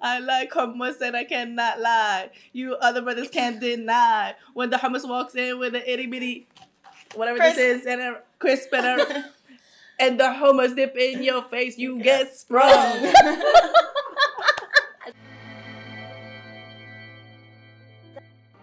I like hummus and I cannot lie. You other brothers can't deny. When the hummus walks in with an itty bitty, whatever Crisp. this is, and a crisp and a, and the hummus dip in your face, you get sprung.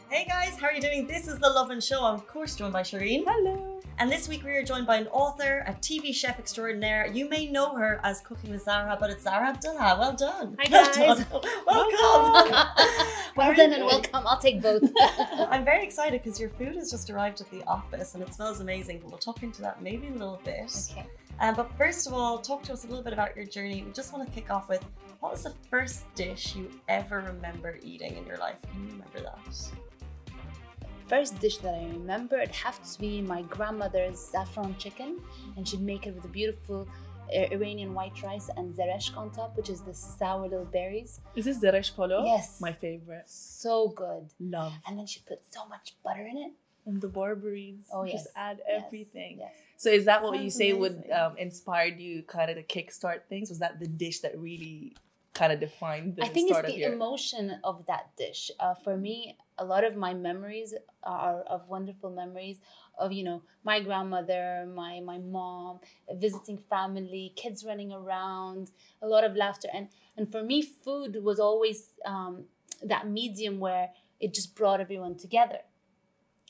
Hey guys, how are you doing? This is The Lovin Show. I'm of course joined by Shireen. Hello. And this week we are joined by an author, a TV chef extraordinaire. You may know her as Cooking with Zahra, but it's Zahra Abdullah. Well done. Hi, well guys. done. Welcome. well done and welcome. I'll take both. I'm very excited because your food has just arrived at the office and it smells amazing. But we'll talk into that maybe in a little bit. okay. Um, but first of all, talk to us a little bit about your journey. We just want to kick off with what was the first dish you ever remember eating in your life? Can you remember that? First dish that I remember, it have to be my grandmother's saffron chicken, and she'd make it with a beautiful uh, Iranian white rice and zereshk on top, which is the sour little berries. Is this Zereshk Polo? Yes. My favorite. So good. Love. And then she put so much butter in it. And the Barberries. Oh yes. Just add Yes, everything. Yes. So is that what you Sounds say would amazing. um, inspired you kind of to kickstart things? Was that the dish that really kind of defined the I think it's the your emotion of that dish. Uh, for me, a lot of my memories are of wonderful memories of you know my grandmother, my my mom, visiting family, kids running around, a lot of laughter, and and for me, food was always um, that medium where it just brought everyone together.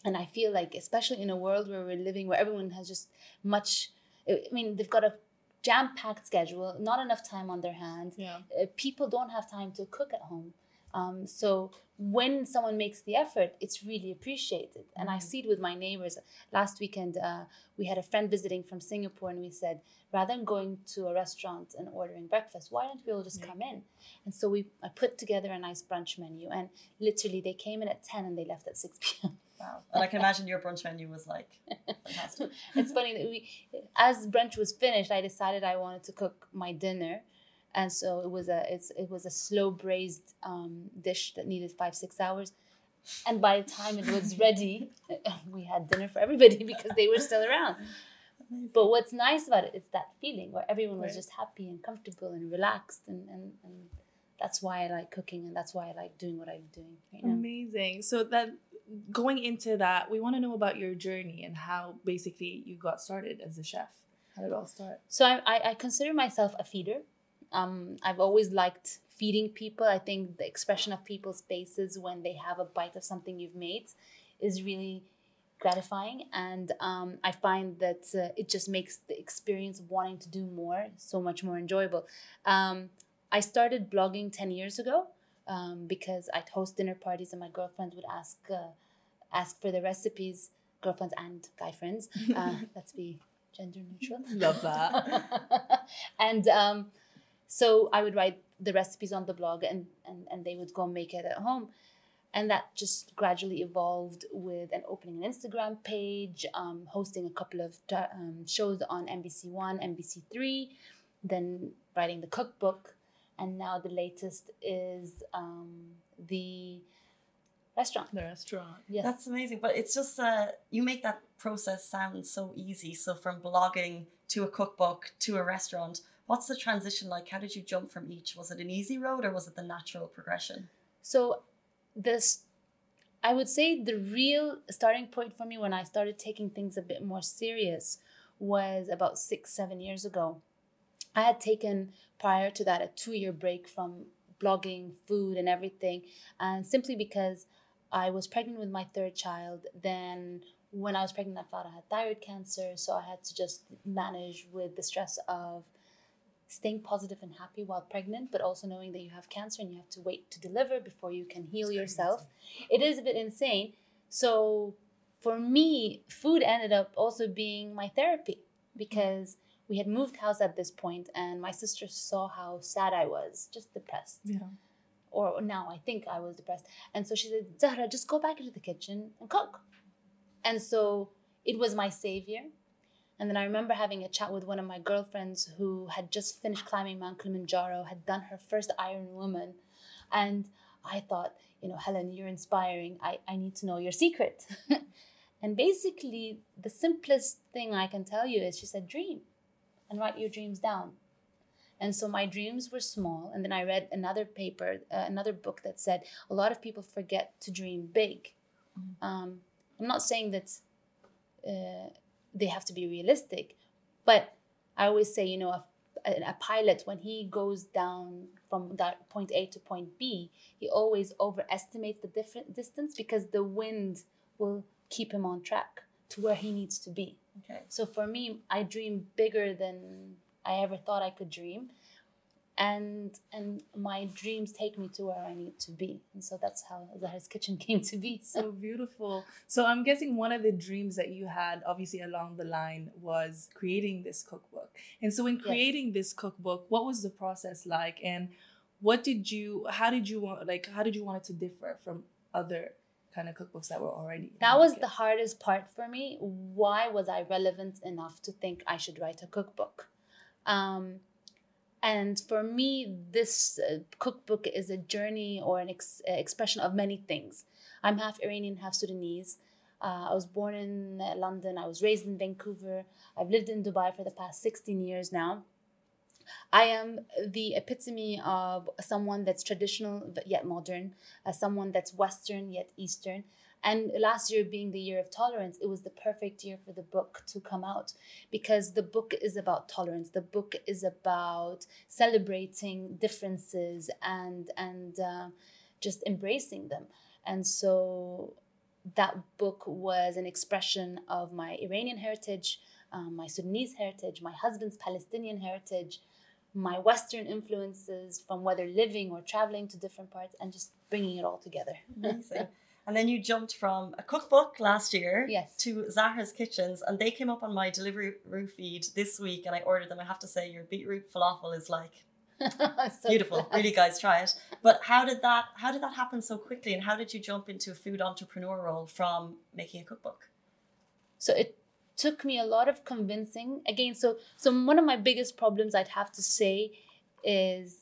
And I feel like, especially in a world where we're living, where everyone has just much, I mean, they've got a jam packed schedule, not enough time on their hands yeah. uh, people don't have time to cook at home. Um, so when someone makes the effort, it's really appreciated. And I Mhm. see it with my neighbors. Last weekend, uh, we had a friend visiting from Singapore, and we said, rather than going to a restaurant and ordering breakfast, why don't we all just come in? And so we I put together a nice brunch menu, and literally they came in at ten and they left at six p.m. Wow. And I can imagine your brunch menu was like fantastic. it's funny that we, as brunch was finished, I decided I wanted to cook my dinner, and so it was a it's it was a slow braised um, dish that needed five six hours, and by the time it was ready, we had dinner for everybody because they were still around. But what's nice about it, it's that feeling where everyone was Right. just happy and comfortable and relaxed, and, and, and that's why I like cooking, and that's why I like doing what I'm doing right. Amazing. So that going into that, we want to know about your journey and how basically you got started as a chef. How did it all start? So I, I, I consider myself a feeder. Um, I've always liked feeding people. I think the expression of people's faces when they have a bite of something you've made is really gratifying. And um, I find that uh, it just makes the experience of wanting to do more so much more enjoyable. Um, I started blogging 10 years ago um, because I'd host dinner parties and my girlfriend would ask, uh, ask for the recipes, girlfriends and guy friends. Uh, let's be gender neutral. Love that. and um, so I would write the recipes on the blog and, and, and they would go make it at home. And that just gradually evolved with an opening an Instagram page, um, hosting a couple of um, shows on MBC One, MBC Three, then writing the cookbook, and now the latest is um, the restaurant. The restaurant. Yes, That's amazing. But it's just uh you make that process sound so easy. So from blogging to a cookbook to a restaurant, what's the transition like? How did you jump from each? Was it an easy road or was it the natural progression? So this I would say the real starting point for me when I started taking things a bit more serious was about six, seven years ago. I had taken prior to that a two year break from blogging, food, and everything. And simply because I was pregnant with my third child, then when I was pregnant, I thought I had thyroid cancer. So I had to just manage with the stress of staying positive and happy while pregnant, but also knowing that you have cancer and you have to wait to deliver before you can heal yourself. It is a bit insane. So for me, food ended up also being my therapy because we had moved house at this point and my sister saw how sad I was, just depressed. Yeah. Or now I think I was depressed. And so she said, Zahra, just go back into the kitchen and cook. And so it was my savior. And then I remember having a chat with one of my girlfriends who had just finished climbing Mount Kilimanjaro, had done her first Iron Woman. And I thought, you know, Helen, you're inspiring. I, I need to know your secret. and basically, the simplest thing I can tell you is she said, dream and write your dreams down. And so my dreams were small. And then I read another paper, uh, another book that said a lot of people forget to dream big. Um, I'm not saying that uh, they have to be realistic, but I always say, you know, a, a, pilot, when he goes down from that point A to point B, he always overestimates the different distance because the wind will keep him on track to where he needs to be. Okay. So for me, I dream bigger than I ever thought I could dream. And and my dreams take me to where I need to be. And so that's how Zahra's Kitchen came to be. So beautiful. So I'm guessing one of the dreams that you had, obviously along the line, was creating this cookbook. And so in Yes. creating this cookbook, what was the process like? And what did you how did you want like how did you want it to differ from other kind of cookbooks that were already That was the hardest part for me. Why was I relevant enough to think I should write a cookbook? Um, and for me, this uh, cookbook is a journey or an ex- uh, expression of many things. I'm half Iranian, half Sudanese. Uh, I was born in uh, London. I was raised in Vancouver. I've lived in Dubai for the past 16 years now. I am the epitome of someone that's traditional but yet modern, as someone that's Western yet Eastern. And last year being the year of tolerance, it was the perfect year for the book to come out because the book is about tolerance. The book is about celebrating differences and and uh, just embracing them. And so that book was an expression of my Iranian heritage, um, my Sudanese heritage, my husband's Palestinian heritage, my Western influences from whether living or traveling to different parts, and just bringing it all together. Amazing. And then you jumped from a cookbook last year Yes. to Zahra's Kitchens, and they came up on my delivery roof feed this week, and I ordered them. I have to say, your beetroot falafel is like So beautiful. glad. Really, guys, try it. But how did that? How did that happen so quickly? And how did you jump into a food entrepreneur role from making a cookbook? So it took me a lot of convincing. Again, so so one of my biggest problems I'd have to say is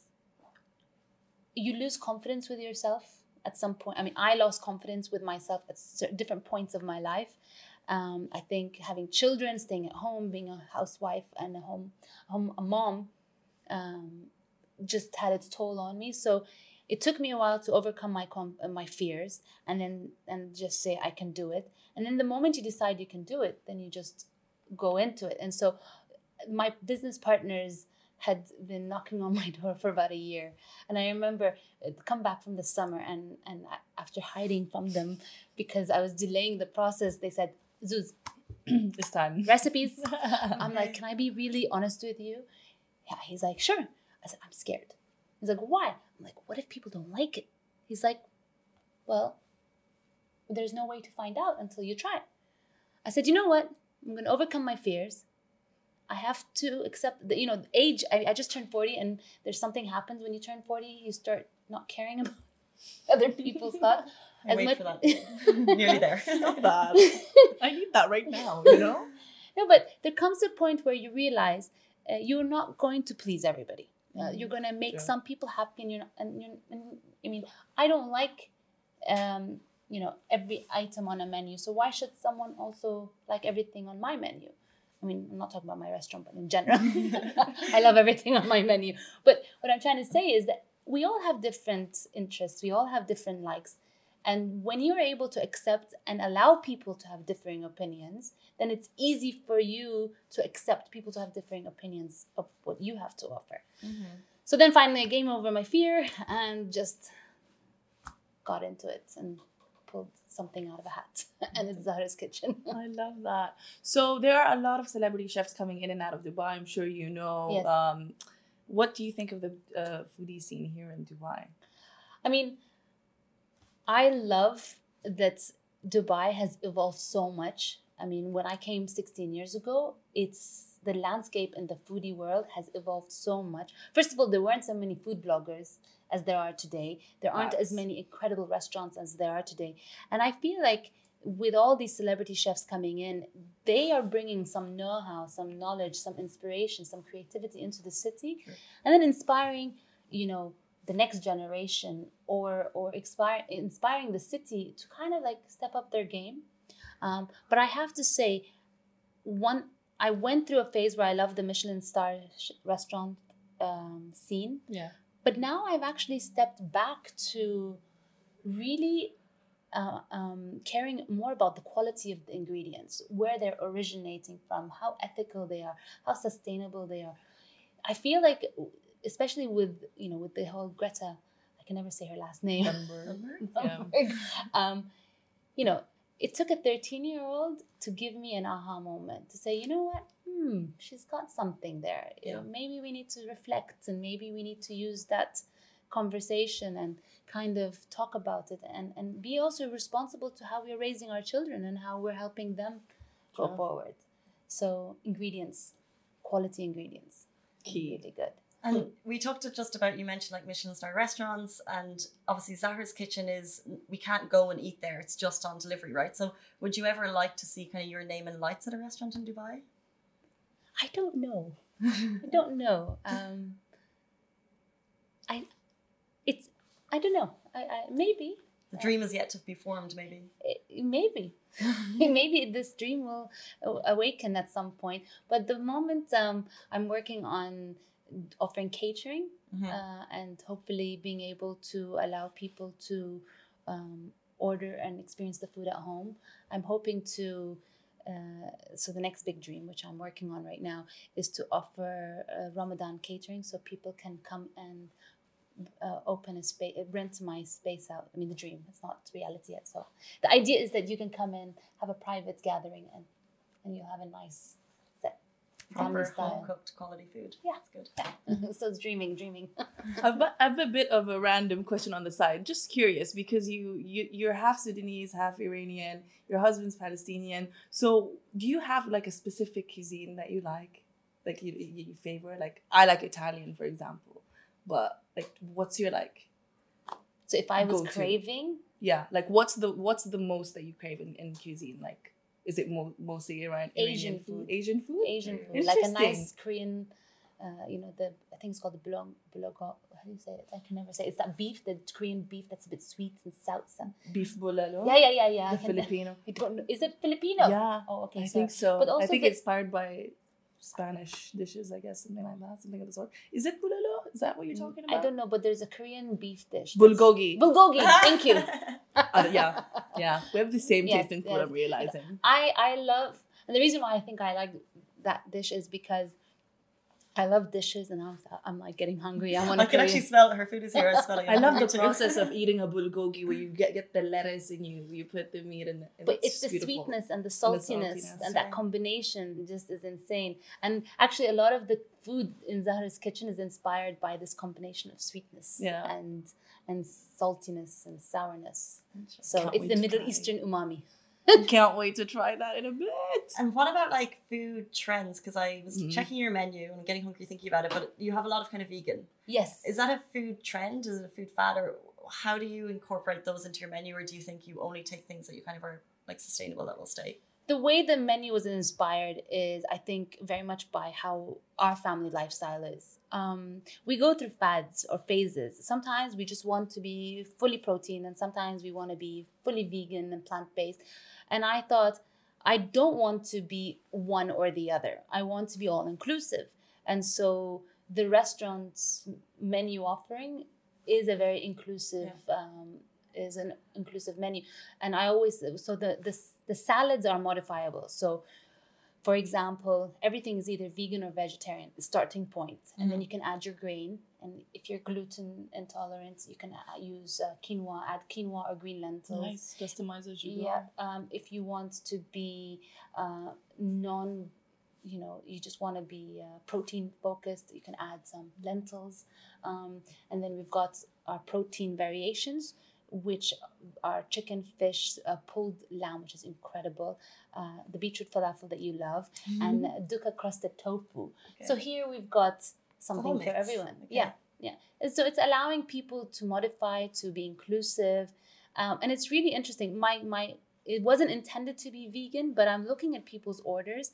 you lose confidence with yourself at some point. I mean, I lost confidence with myself at different points of my life. Um, I think having children, staying at home, being a housewife and a home, home a mom, um, just had its toll on me. So it took me a while to overcome my uh, my fears and then and just say I can do it. And then the moment you decide you can do it, then you just go into it. And so my business partners had been knocking on my door for about a year. And I remember come back from the summer and and after hiding from them because I was delaying the process, they said, Zuz, this time. recipes. I'm like, can I be really honest with you? Yeah, he's like, sure. I said, I'm scared. He's like, why? I'm like, what if people don't like it? He's like, well, there's no way to find out until you try. I said, you know what? I'm going to overcome my fears. I have to accept that, you know, age. I, I just turned 40, and there's something happens when you turn 40. You start not caring about other people's thoughts. As Wait much- for that. Nearly there. Not bad. I need that right now, you know? No, but there comes a point where you realize uh, you're not going to please everybody. Uh, you're going to make Sure. some people happy, and you're not. And, you're, and I mean, I don't like, um, you know, every item on a menu. So why should someone also like everything on my menu? I mean, I'm not talking about my restaurant, but in general, I love everything on my menu. But what I'm trying to say is that we all have different interests. We all have different likes. And when you're able to accept and allow people to have differing opinions, then it's easy for you to accept people to have differing opinions of what you have to offer. Mm-hmm. So then finally, I game over my fear and just got into it and pulled something out of a hat. and it's Zahra's kitchen. I love that. So there are a lot of celebrity chefs coming in and out of Dubai. I'm sure you know. Yes. Um, what do you think of the uh, foodie scene here in Dubai? I mean, I love that Dubai has evolved so much. I mean, when I came 16 years ago, it's the landscape in the foodie world has evolved so much. First of all, there weren't so many food bloggers as there are today. There aren't as many incredible restaurants as there are today. And I feel like with all these celebrity chefs coming in, they are bringing some know how, some knowledge, some inspiration, some creativity into the city, Sure. and then inspiring, you know, the next generation or or inspire, inspiring the city to kind of like step up their game. Um, but I have to say, one I went through a phase where I loved the Michelin star sh- restaurant um, scene. Yeah. But now I've actually stepped back to really uh, um, caring more about the quality of the ingredients, where they're originating from, how ethical they are, how sustainable they are. I feel like, especially with you know with the whole Greta, I can never say her last name. Thunberg. Yeah. Um, you know, it took a 13 year old to give me an aha moment to say, you know what, hmm, she's got something there. You know, maybe we need to reflect and maybe we need to use that conversation and kind of talk about it and, and be also responsible to how we're raising our children and how we're helping them go Sure. forward. So, ingredients, quality ingredients, Key. really good. And we talked just about you mentioned like Michelin star restaurants, and obviously Zahra's Kitchen is we can't go and eat there; it's just on delivery, right? So, would you ever like to see kind of your name in lights at a restaurant in Dubai? I don't know. I don't know. Um, I, it's, I don't know. I, I maybe, The dream is yet to be formed, maybe. maybe, maybe this dream will awaken at some point. But the moment um, I'm working on offering catering Mhm. uh, and hopefully being able to allow people to um, order and experience the food at home. I'm hoping to. Uh, so the next big dream, which I'm working on right now, is to offer uh, Ramadan catering, so people can come and uh, open a space, rent my space out. I mean, the dream. It's not reality yet. So the idea is that you can come in, have a private gathering, and and you'll have a nice Proper home style. cooked quality food. Yeah. it's good. Yeah. Mm-hmm. so it's dreaming, dreaming. I've, I have a bit of a random question on the side. Just curious because you, you you're half Sudanese, half Iranian. Your husband's Palestinian. So do you have like a specific cuisine that you like, like you you, you favor? Like I like Italian, for example. But like, what's your like? So if I was Go-to. craving, Yeah, like what's the what's the most that you crave in, in cuisine? Like, is it more, mostly Iran, Iranian Asian food? Asian food. Asian food, like a nice Korean, uh, you know, the I think it's called the bulong, bulgogi. How do you say it? I can never say. it. It's that beef, the Korean beef that's a bit sweet and. And, beef bulalo. yeah, yeah, yeah, yeah. The Filipino. I don't know. Is it Filipino? Yeah, Oh, okay. I so- think so. but also I think the- inspired by Spanish dishes, I guess, something like that, something of the sort. Is it bulalo? Is that what you're talking about? Mm, I don't know, but there's a Korean beef dish. Bulgogi. Bulgogi. Thank you. Uh, yeah, yeah. We have the same Yes, taste in food. yes. I'm realizing. I I love, and the reason why I think I like that dish is because I love dishes, and I'm I'm like getting hungry. I want I to. can actually smell her food is here. I'm smelling it. I love the too. process of eating a bulgogi where you get, get the lettuce and you you put the meat in. and but it's the beautiful. sweetness and the the saltiness and, saltiness, that combination just is insane and actually a lot of the food in zahra's kitchen is inspired by this combination of sweetness Yeah. and and saltiness and sourness so Can't it's the middle try. eastern umami Can't wait to try that in a bit. And what about like food trends? Because I was Mhm. checking your menu and I'm getting hungry thinking about it, but you have a lot of kind of vegan. yes Is that a food trend? Is it a food fad? Or how do you incorporate those into your menu? Or do you think you only take things that you kind of are like sustainable that will stay? the way the menu was inspired is i think very much by how our family lifestyle is um, we go through fads or phases sometimes we just want to be fully protein and sometimes we want to be fully vegan and plant-based and i thought i don't want to be one or the other. I want to be all inclusive and so the restaurant's menu offering is a very inclusive um, is an inclusive menu. And i always so the the, the salads are modifiable. So for example everything is either vegan or vegetarian the starting point. And then you can add your grain. And if you're gluten intolerant you can uh, use uh, quinoa add quinoa or green lentils. Nice, customize as you yeah um, if you want to be uh, non you know you just want to be uh, protein focused you can add some lentils. Um, and then we've got our protein variations which are chicken fish uh, pulled lamb which is incredible uh, the beetroot falafel that you love and uh, dukkha crusted tofu. So here we've got something for everyone. Okay. yeah yeah. And so it's allowing people to modify to be inclusive um, and it's really interesting. My my it wasn't intended to be vegan but i'm looking at people's orders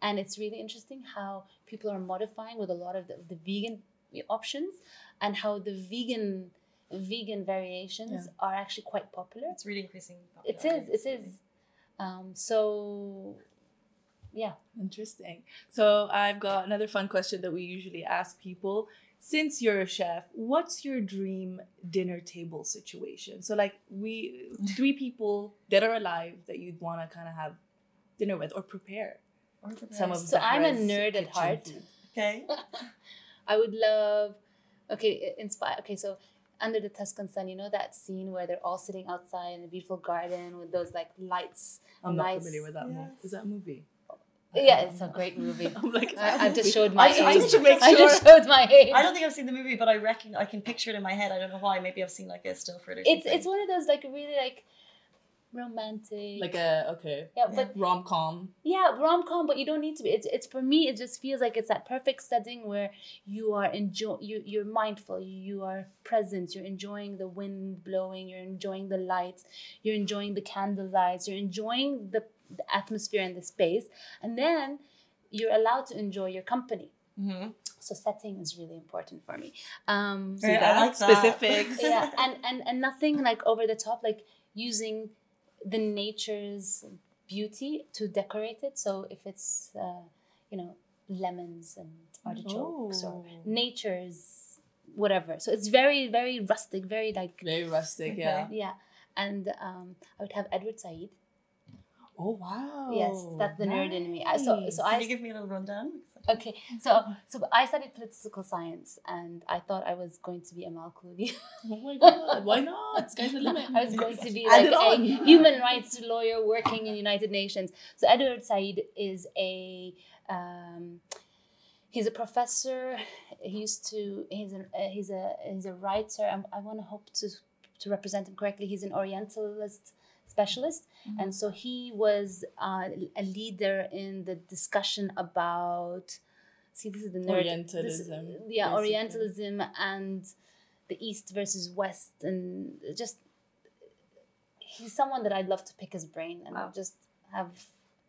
and it's really interesting how people are modifying with a lot of the, the vegan options and how the vegan vegan variations Yeah. are actually quite popular It's really increasing. It is. It is. um, so yeah. Interesting. So I've got another fun question that we usually ask people. Since you're a chef, what's your dream dinner table situation? So like we three people that are alive that you'd want to kind of have dinner with or prepare some of So I'm a nerd at heart. food. Okay. I would love. Okay, inspire. Okay, so under the Tuscan sun, you know that scene where they're all sitting outside in a beautiful garden with those like lights. I'm not Nice. familiar with that movie. Is that a movie? Yeah, um, it's a great movie. I'm like, is that a I, I've just showed my I just- I just to make I just showed my age. I don't think I've seen the movie, but I reckon I can picture it in my head. I don't know why. Maybe I've seen like a still for it. Or It's it's one of those like really like romantic. Like a okay yeah, Yeah. but rom com. yeah, rom com. But you don't need to be. It's it's for me. It just feels like it's that perfect setting where you are enjoy. You you're mindful. You are present. You're enjoying the wind blowing. You're enjoying the lights. You're enjoying the candle lights. You're enjoying the, the atmosphere and the space. And then you're allowed to enjoy your company. Mhm. So setting is really important for me. Um, See Yeah, I like. Specifics. yeah, and, and and nothing like over the top, like using the nature's beauty to decorate it. So if it's uh, you know lemons and artichokes or Oh. nature's whatever. So it's very very rustic, very like Very rustic, yeah. yeah. And um, I would have Edward Said. Oh wow. yes, that's the nerd in me. I, so Nice. so Can I you give me a little rundown? okay. So so I studied political science, and I thought I was going to be Amal Clooney. Oh my god, why not? Sky's the limit. I was going to be like a human rights lawyer working in United Nations. So Edward Said is a um, he's a professor. He used to he's a uh, he's a he's a writer. I'm, I want to hope to to represent him correctly. He's an Orientalist specialist, and so he was uh, a leader in the discussion about. See, this is the nerd. this- Orientalism, yeah, basically. Orientalism and the East versus West, and just he's someone that I'd love to pick his brain and Wow. just have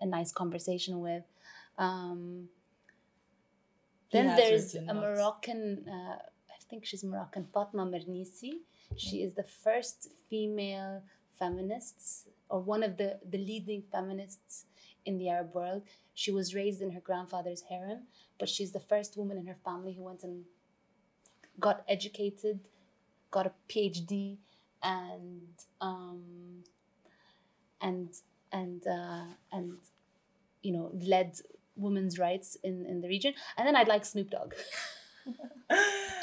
a nice conversation with. Um, then there's a. Moroccan, uh, I think she's Moroccan, Fatma Mernissi. She is the first female feminist, or one of the, the leading feminists in the Arab world. She was raised in her grandfather's harem, but she's the first woman in her family who went and got educated, got a PhD, and um, and and uh, and you know led women's rights in in the region. And then I'd like Snoop Dogg.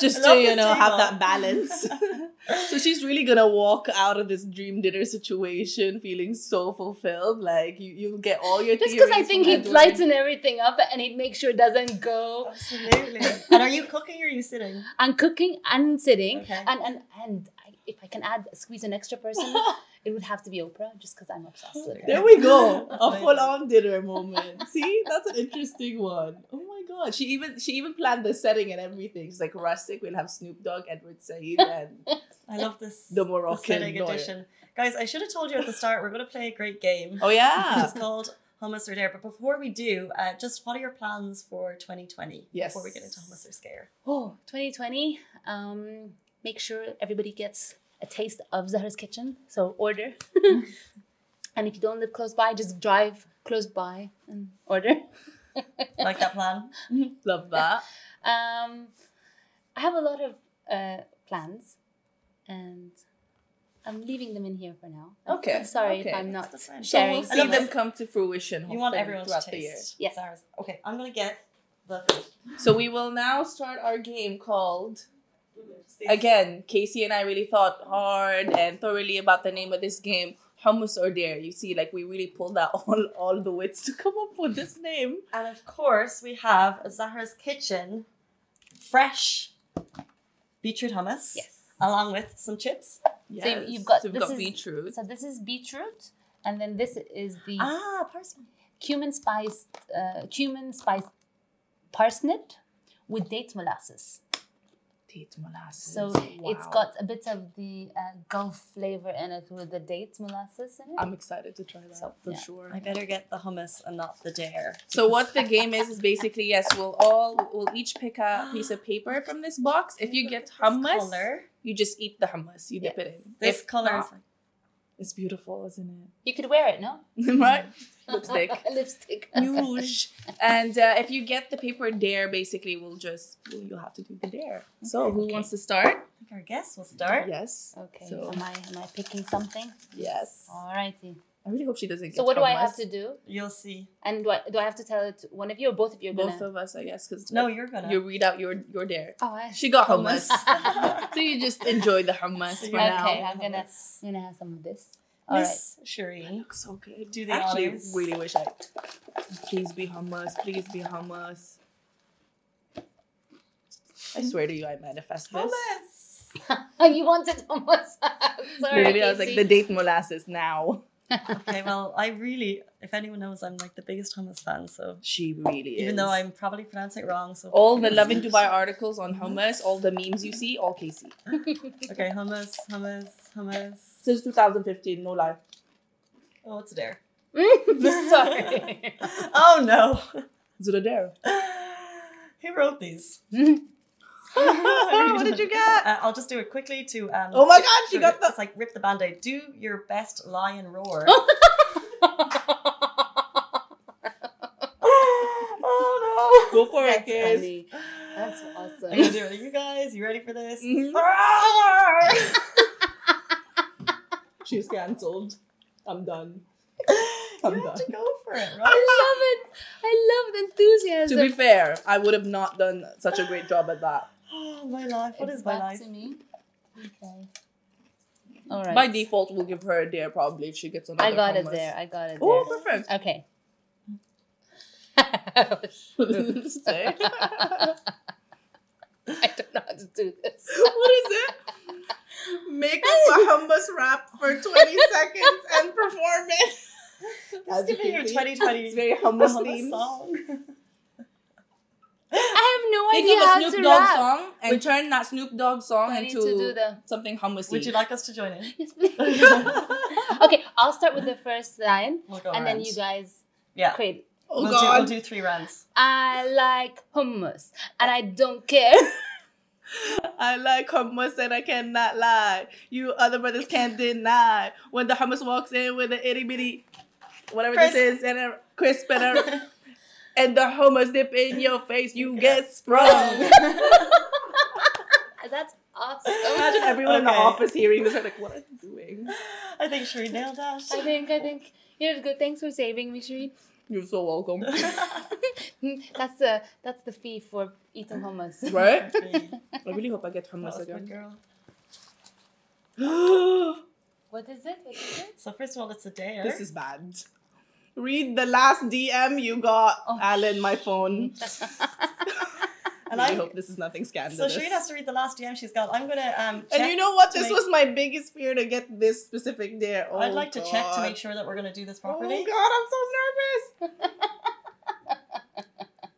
Just to you this know have table. that balance. so she's really gonna walk out of this dream dinner situation feeling so fulfilled. Like you, you'll get all your Just because I think from he'd Edward. lighten everything up and he makes make sure it doesn't go. Absolutely. and are you cooking or are you sitting? I'm cooking and sitting, Okay. and and and I, if I can add squeeze an extra person, it would have to be Oprah, just because I'm obsessed with her. There we go. A full on dinner moment. See, that's an interesting one. Oh my god. She even she even planned the setting and everything. She's like rustic. We'll have Snoop Dogg, Edward Said, and I love this. the the Moroccan setting lawyer. edition. Guys, I should have told you at the start we're going to play a great game. Oh yeah. it's called Hummus or Dare. But before we do, uh, just what are your plans for 2020? Yes. Before we get into Hummus or Scare. Oh, 2020. Um, make sure everybody gets a taste of Zahra's kitchen. So order. and if you don't live close by, just drive close by and order. Like that plan? Love that. Um, I have a lot of uh, plans, and I'm leaving them in here for now. Okay, I'm sorry okay. if I'm not That's fine. So sharing. we'll see them this. come to fruition. You want hopefully, everyone to throughout the year. taste. Yes. Zahra's. Okay, I'm going to get the food. So we will now start our game called again. Casey and I really thought hard and thoroughly about the name of this game. Hummus or dare. You see, like we really pulled out all all the wits to come up with this name. And of course, we have Zahra's Kitchen fresh beetroot hummus. Yes. Along with some chips. Yes. you've got- so we've this got is- beetroot. So this is beetroot, and then this is the Ah, parsley. cumin spiced uh, cumin spiced parsnip with date molasses. Date molasses. So it's got a bit of the uh, Gulf flavor in it with the date molasses in it. I'm excited to try that So, for yeah. sure. I better get the hummus and not the dare. So what the game is is basically yes, we'll all we'll each pick a piece of paper from this box. If you get hummus, color, you just eat the hummus. You dip it in. this if color not- is like It's beautiful, isn't it? You could wear it, no? right? Lipstick. Lipstick. Rouge. and uh, if you get the paper dare, basically, we'll just well, you'll have to do the dare. So, who Okay. wants to start? I think our guest will start. Yes. Okay. So- am I am I picking something? Yes. Alrighty. I really hope she doesn't get. It. So what do I have to do? You'll see. And do I do I have to tell it to one of you or both of you? Both gonna... of us, I guess, because No, you're gonna. you read out your your dare. Oh, I She got hummus, Hummus. so you just enjoy the hummus So for you're now. Okay, I'm gonna- I'm gonna have some of this. All right. Miss Shireen. looks so good. Do they Actually, honors. really wish I. Please be hummus. Please be hummus. I swear to you, I manifest this. Hummus. you wanted hummus. Sorry. Literally, I was like, the date molasses now. Okay, well, I really, if anyone knows, I'm like the biggest hummus fan. So She really is. even though I'm probably pronouncing it wrong, so all the Lovin Dubai articles on hummus, all the memes you see, all Casey. Okay, hummus, hummus, hummus. Since 2015, no lie. Oh, it's there. Sorry. Oh no. Is it a dare? Who wrote these? what did you get? Uh, I'll just do it quickly to. Um, Oh my god, she got the. It's like rip the band-aid. Do your best lion roar. oh Go for it, That's kids. funny. That's awesome. I'm gonna do it. Are you guys, you ready for this? Mhm. She's cancelled. I'm done. I'm have done. to go for it, I love it. I love the enthusiasm. To be fair, I would have not done such a great job at that. Oh, my life. What It's is my back life? to me. Okay. All right. By default, we'll give her a dare probably if she gets another. I got it there. I got it Oh, perfect. Okay. What does it say? I don't know how to do this. what is it? Make a hummus wrap for 20 seconds and perform it. This is giving you a 2020 It's very hummus hummus themed. song. I have no Think idea of a Snoop to Dogg rap. song and turn that Snoop Dogg song I need into to do the. something hummusy. Would you like us to join in? Yes, please. okay, I'll start with the first line, We'll go and then around. you guys Yeah. create. oh we'll, do, God. we'll do three rounds. I like hummus, and I don't care. I like hummus and I cannot lie. You other brothers can't deny. When the hummus walks in with an itty bitty, whatever Crisp. this is, and a crisp and a, and the hummus dip in your face, you get sprung. That's awesome. Imagine everyone in the office hearing this, are like, what are you doing? I think Shereen nailed that. I think. I think. You're good. Thanks for saving me, Shereen. You're so welcome. that's the that's the fee for eating hummus. Right? I really hope I get That hummus was good, again. girl. What is it? What is it? So first of all, it's a dare. this is bad. Read the last DM you got, Oh. Alan, my phone. and I I hope this is nothing scandalous. so scandalous. Shereen has to read the last DM she's got. I'm gonna um. and you know what? This make- was my biggest fear to get this specific dare. Oh, I'd like to check to make sure that we're gonna do this properly. Oh God, I'm so nervous.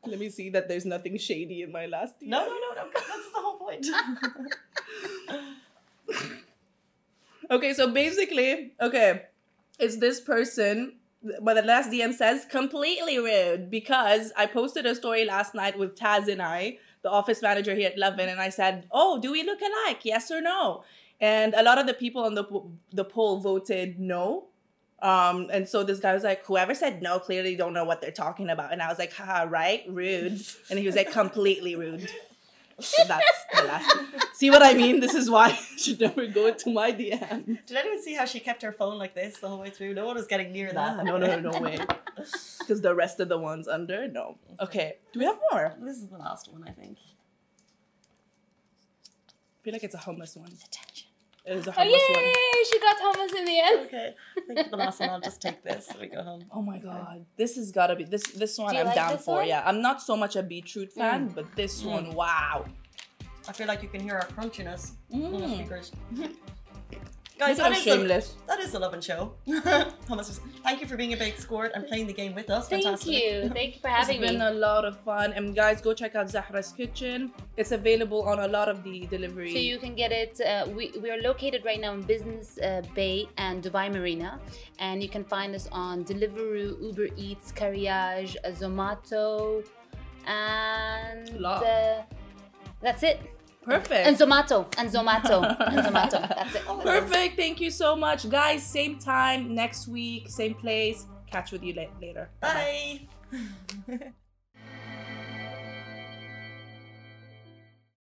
Let me see that there's nothing shady in my last DM. No, no, no, no. That's the whole point. Okay, so basically, okay, it's this person. But the last DM says completely rude because I posted a story last night with Taz and I, the office manager here at Lovin, and I said, "Oh, do we look alike? Yes or no?" And a lot of the people on the the poll voted no. Um, and so this guy was like, "Whoever said no clearly don't know what they're talking about." And I was like, "Ha, right, rude." And he was like, "Completely rude." So that's the last. See what I mean? This is why you should never go into my DM. Did anyone see how she kept her phone like this the whole way through? No one was getting near that. Yeah, no, no, no, no way. Because the rest of the ones under, no. Okay, do we have more? This is the last one, I think. I feel like it's a homeless one. Attention. It is a Oh hummus one. yay! She got hummus in the end. Okay. I think for the last one, I'll just take this so we go home. Oh my god, this has gotta be this. This one Do you I'm like down this for. one? Yeah, I'm not so much a beetroot fan, but this Mm. one, wow. I feel like you can hear our crunchiness on the Mm. speakers. Guys, that is, shameless. that is the Lovin Show. Thomas, thank you for being a big sport and playing the game with us. Thank Fantastic. you. Thank you for It's having been me. a lot of fun, and guys, go check out Zahra's Kitchen. It's available on a lot of the delivery. So you can get it. Uh, we we are located right now in Business uh, Bay and Dubai Marina, and you can find us on Deliveroo, Uber Eats, Carriage, Zomato, and uh, that's it. Perfect. And Zomato. And Zomato. and Zomato. That's it. Perfect. Thank you so much, guys. Same time next week, same place. Catch with you la- later. Bye.